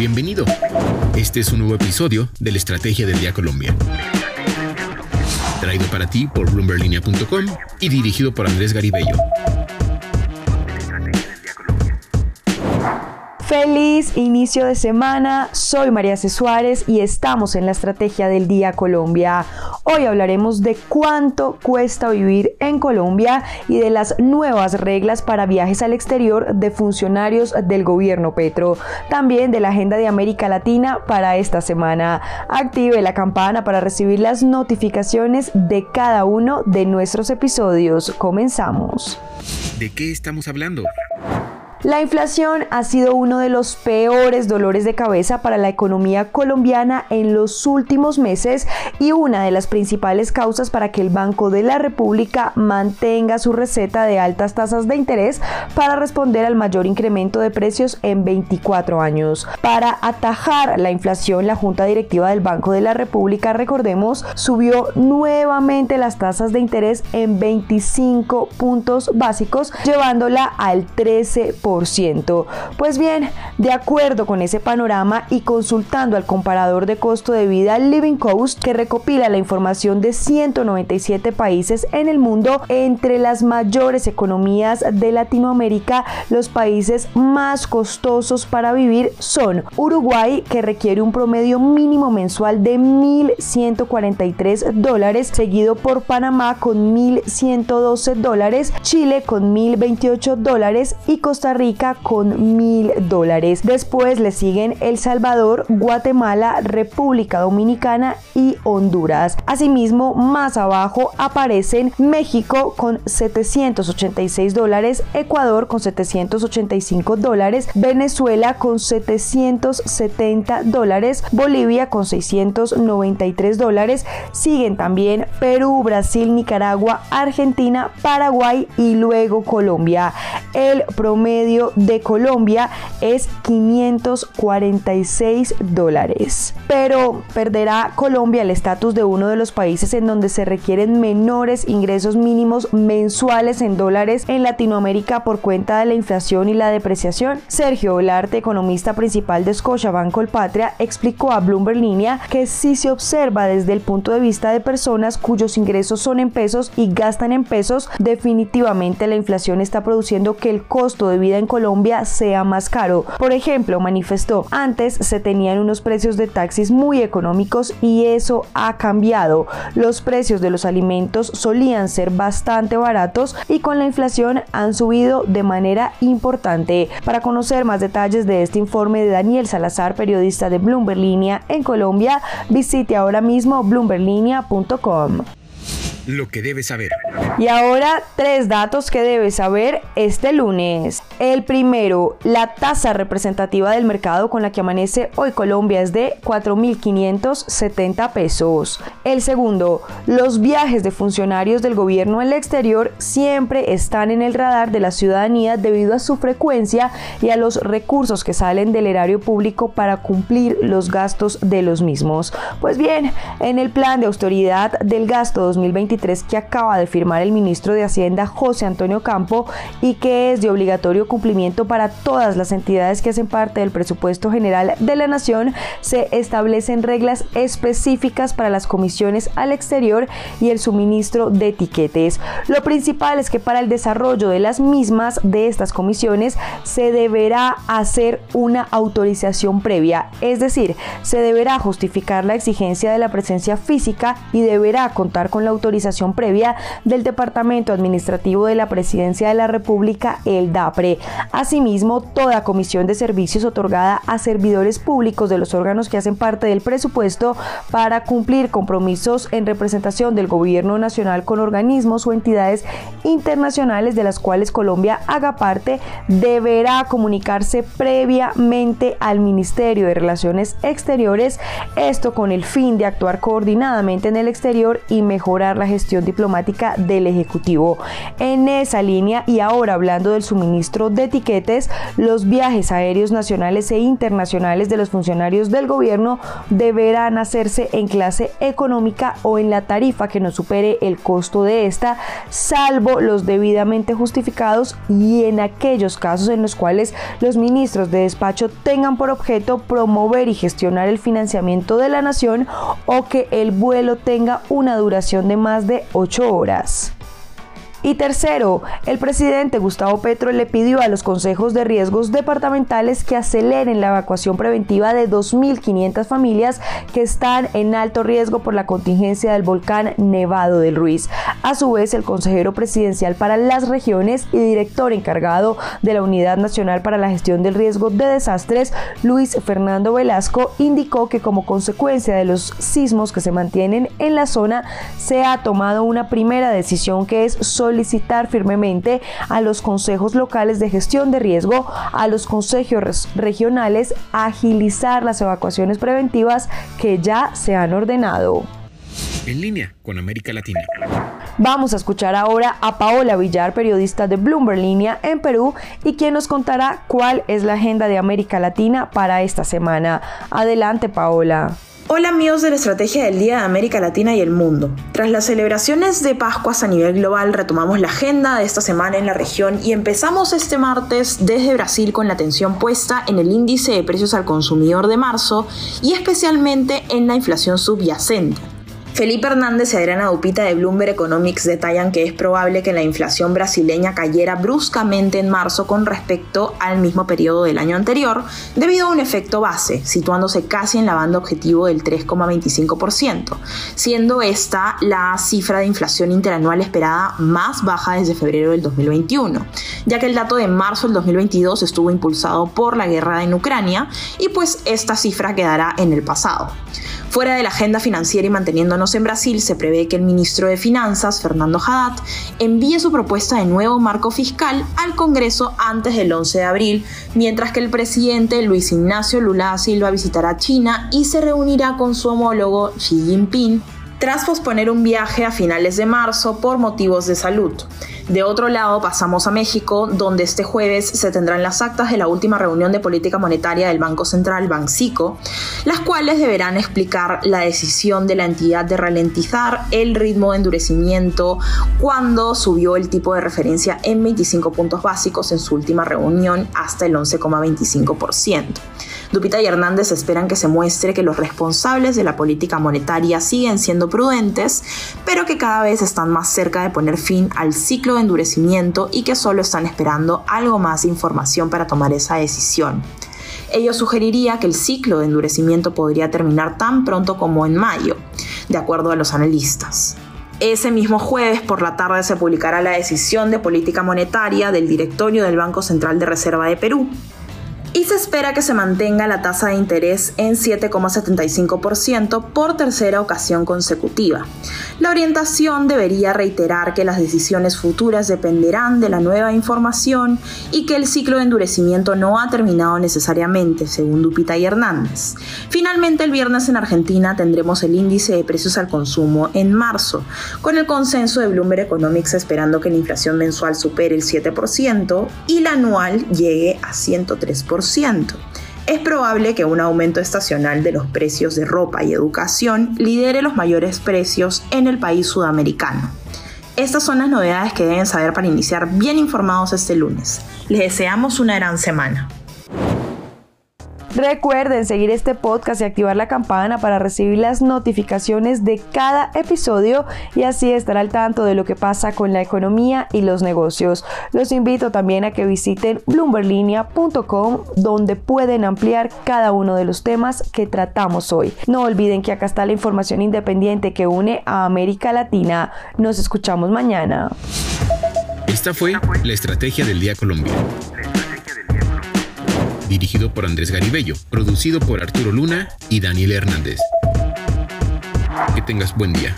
Bienvenido. Este es un nuevo episodio de la Estrategia del Día Colombia. Traído para ti por bloomberlinia.com y dirigido por Andrés Garibello. Inicio de semana, soy María C. Suárez y estamos en la Estrategia del Día Colombia. Hoy hablaremos de cuánto cuesta vivir en Colombia y de las nuevas reglas para viajes al exterior de funcionarios del gobierno Petro. También de la agenda de América Latina para esta semana. Active la campana para recibir las notificaciones de cada uno de nuestros episodios. Comenzamos. ¿De qué estamos hablando? La inflación ha sido uno de los peores dolores de cabeza para la economía colombiana en los últimos meses y una de las principales causas para que el Banco de la República mantenga su receta de altas tasas de interés para responder al mayor incremento de precios en 24 años. Para atajar la inflación, la Junta Directiva del Banco de la República, recordemos, subió nuevamente las tasas de interés en 25 puntos básicos, llevándola al 13%. Pues bien, de acuerdo con ese panorama y consultando al comparador de costo de vida Living Coast, que recopila la información de 197 países en el mundo, entre las mayores economías de Latinoamérica, los países más costosos para vivir son Uruguay, que requiere un promedio mínimo mensual de 1.143 dólares, seguido por Panamá con 1.112 dólares, Chile con 1.028 dólares y Costa Rica con mil dólares. Después le siguen El Salvador, Guatemala, República Dominicana y Honduras. Asimismo, más abajo aparecen México con 786 dólares, Ecuador con 785 dólares, Venezuela con 770 dólares, Bolivia con 693 dólares. Siguen también Perú, Brasil, Nicaragua, Argentina, Paraguay y luego Colombia. El promedio de Colombia es 546 dólares. Pero perderá Colombia el estatus de uno de los países en donde se requieren menores ingresos mínimos mensuales en dólares en Latinoamérica por cuenta de la inflación y la depreciación. Sergio Olarte, economista principal de Scotiabank Colpatria, explicó a Bloomberg Línea que si se observa desde el punto de vista de personas cuyos ingresos son en pesos y gastan en pesos, definitivamente la inflación está produciendo que el costo de vida en Colombia sea más caro. Por ejemplo, manifestó, antes se tenían unos precios de taxis muy económicos y eso ha cambiado. Los precios de los alimentos solían ser bastante baratos y con la inflación han subido de manera importante. Para conocer más detalles de este informe de Daniel Salazar, periodista de Bloomberg Línea en Colombia, visite ahora mismo bloomberlinia.com lo que debes saber. Y ahora tres datos que debes saber este lunes. El primero, la tasa representativa del mercado con la que amanece hoy Colombia es de 4.570 pesos. El segundo, los viajes de funcionarios del gobierno al exterior siempre están en el radar de la ciudadanía debido a su frecuencia y a los recursos que salen del erario público para cumplir los gastos de los mismos. Pues bien, en el plan de austeridad del gasto 2023 que acaba de firmar el ministro de Hacienda José Antonio Campo y que es de obligatorio cumplimiento para todas las entidades que hacen parte del presupuesto general de la nación, se establecen reglas específicas para las comisiones al exterior y el suministro de etiquetes. Lo principal es que para el desarrollo de las mismas de estas comisiones se deberá hacer una autorización previa, es decir, se deberá justificar la exigencia de la presencia física y deberá contar con la autorización previa del Departamento Administrativo de la Presidencia de la República, el DAPRE. Asimismo, toda comisión de servicios otorgada a servidores públicos de los órganos que hacen parte del presupuesto para cumplir compromisos en representación del gobierno nacional con organismos o entidades internacionales de las cuales Colombia haga parte, deberá comunicarse previamente al Ministerio de Relaciones Exteriores, esto con el fin de actuar coordinadamente en el exterior y mejorar la gestión diplomática del Ejecutivo. En esa línea y ahora hablando del suministro de etiquetes, los viajes aéreos nacionales e internacionales de los funcionarios del gobierno deberán hacerse en clase económica o en la tarifa que no supere el costo de esta, salvo los debidamente justificados y en aquellos casos en los cuales los ministros de despacho tengan por objeto promover y gestionar el financiamiento de la nación o que el vuelo tenga una duración de más de 8 horas. Y tercero, el presidente Gustavo Petro le pidió a los consejos de riesgos departamentales que aceleren la evacuación preventiva de 2.500 familias que están en alto riesgo por la contingencia del volcán Nevado del Ruiz. A su vez, el consejero presidencial para las regiones y director encargado de la Unidad Nacional para la Gestión del Riesgo de Desastres, Luis Fernando Velasco, indicó que como consecuencia de los sismos que se mantienen en la zona, se ha tomado una primera decisión que es solicitar firmemente a los consejos locales de gestión de riesgo, a los consejos regionales, agilizar las evacuaciones preventivas que ya se han ordenado. En línea con América Latina. Vamos a escuchar ahora a Paola Villar, periodista de Bloomberg Línea en Perú, y quien nos contará cuál es la agenda de América Latina para esta semana. Adelante, Paola. Hola amigos de la Estrategia del Día de América Latina y el Mundo. Tras las celebraciones de Pascuas a nivel global, retomamos la agenda de esta semana en la región y empezamos este martes desde Brasil con la atención puesta en el índice de precios al consumidor de marzo y especialmente en la inflación subyacente. Felipe Hernández y Adriana Dupita de Bloomberg Economics detallan que es probable que la inflación brasileña cayera bruscamente en marzo con respecto al mismo periodo del año anterior, debido a un efecto base, situándose casi en la banda objetivo del 3,25%, siendo esta la cifra de inflación interanual esperada más baja desde febrero del 2021, ya que el dato de marzo del 2022 estuvo impulsado por la guerra en Ucrania y pues esta cifra quedará en el pasado. Fuera de la agenda financiera y manteniéndonos en Brasil, se prevé que el ministro de Finanzas, Fernando Haddad, envíe su propuesta de nuevo marco fiscal al Congreso antes del 11 de abril, mientras que el presidente Luis Ignacio Lula da Silva visitará China y se reunirá con su homólogo Xi Jinping tras posponer un viaje a finales de marzo por motivos de salud. De otro lado, pasamos a México, donde este jueves se tendrán las actas de la última reunión de política monetaria del Banco Central, Bancico, las cuales deberán explicar la decisión de la entidad de ralentizar el ritmo de endurecimiento cuando subió el tipo de referencia en 25 puntos básicos en su última reunión hasta el 11,25%. Dupita y Hernández esperan que se muestre que los responsables de la política monetaria siguen siendo prudentes, pero que cada vez están más cerca de poner fin al ciclo de endurecimiento y que solo están esperando algo más de información para tomar esa decisión. Ello sugeriría que el ciclo de endurecimiento podría terminar tan pronto como en mayo, de acuerdo a los analistas. Ese mismo jueves por la tarde se publicará la decisión de política monetaria del directorio del Banco Central de Reserva de Perú, y se espera que se mantenga la tasa de interés en 7,75% por tercera ocasión consecutiva. La orientación debería reiterar que las decisiones futuras dependerán de la nueva información y que el ciclo de endurecimiento no ha terminado necesariamente, según Dupita y Hernández. Finalmente, el viernes en Argentina tendremos el índice de precios al consumo en marzo, con el consenso de Bloomberg Economics esperando que la inflación mensual supere el 7% y la anual llegue a 103% es probable que un aumento estacional de los precios de ropa y educación lidere los mayores precios en el país sudamericano. Estas son las novedades que deben saber para iniciar bien informados este lunes. Les deseamos una gran semana. Recuerden seguir este podcast y activar la campana para recibir las notificaciones de cada episodio y así estar al tanto de lo que pasa con la economía y los negocios. Los invito también a que visiten bloomberlinia.com donde pueden ampliar cada uno de los temas que tratamos hoy. No olviden que acá está la información independiente que une a América Latina. Nos escuchamos mañana. Esta fue la estrategia del día Colombia dirigido por Andrés Garibello, producido por Arturo Luna y Daniel Hernández. Que tengas buen día.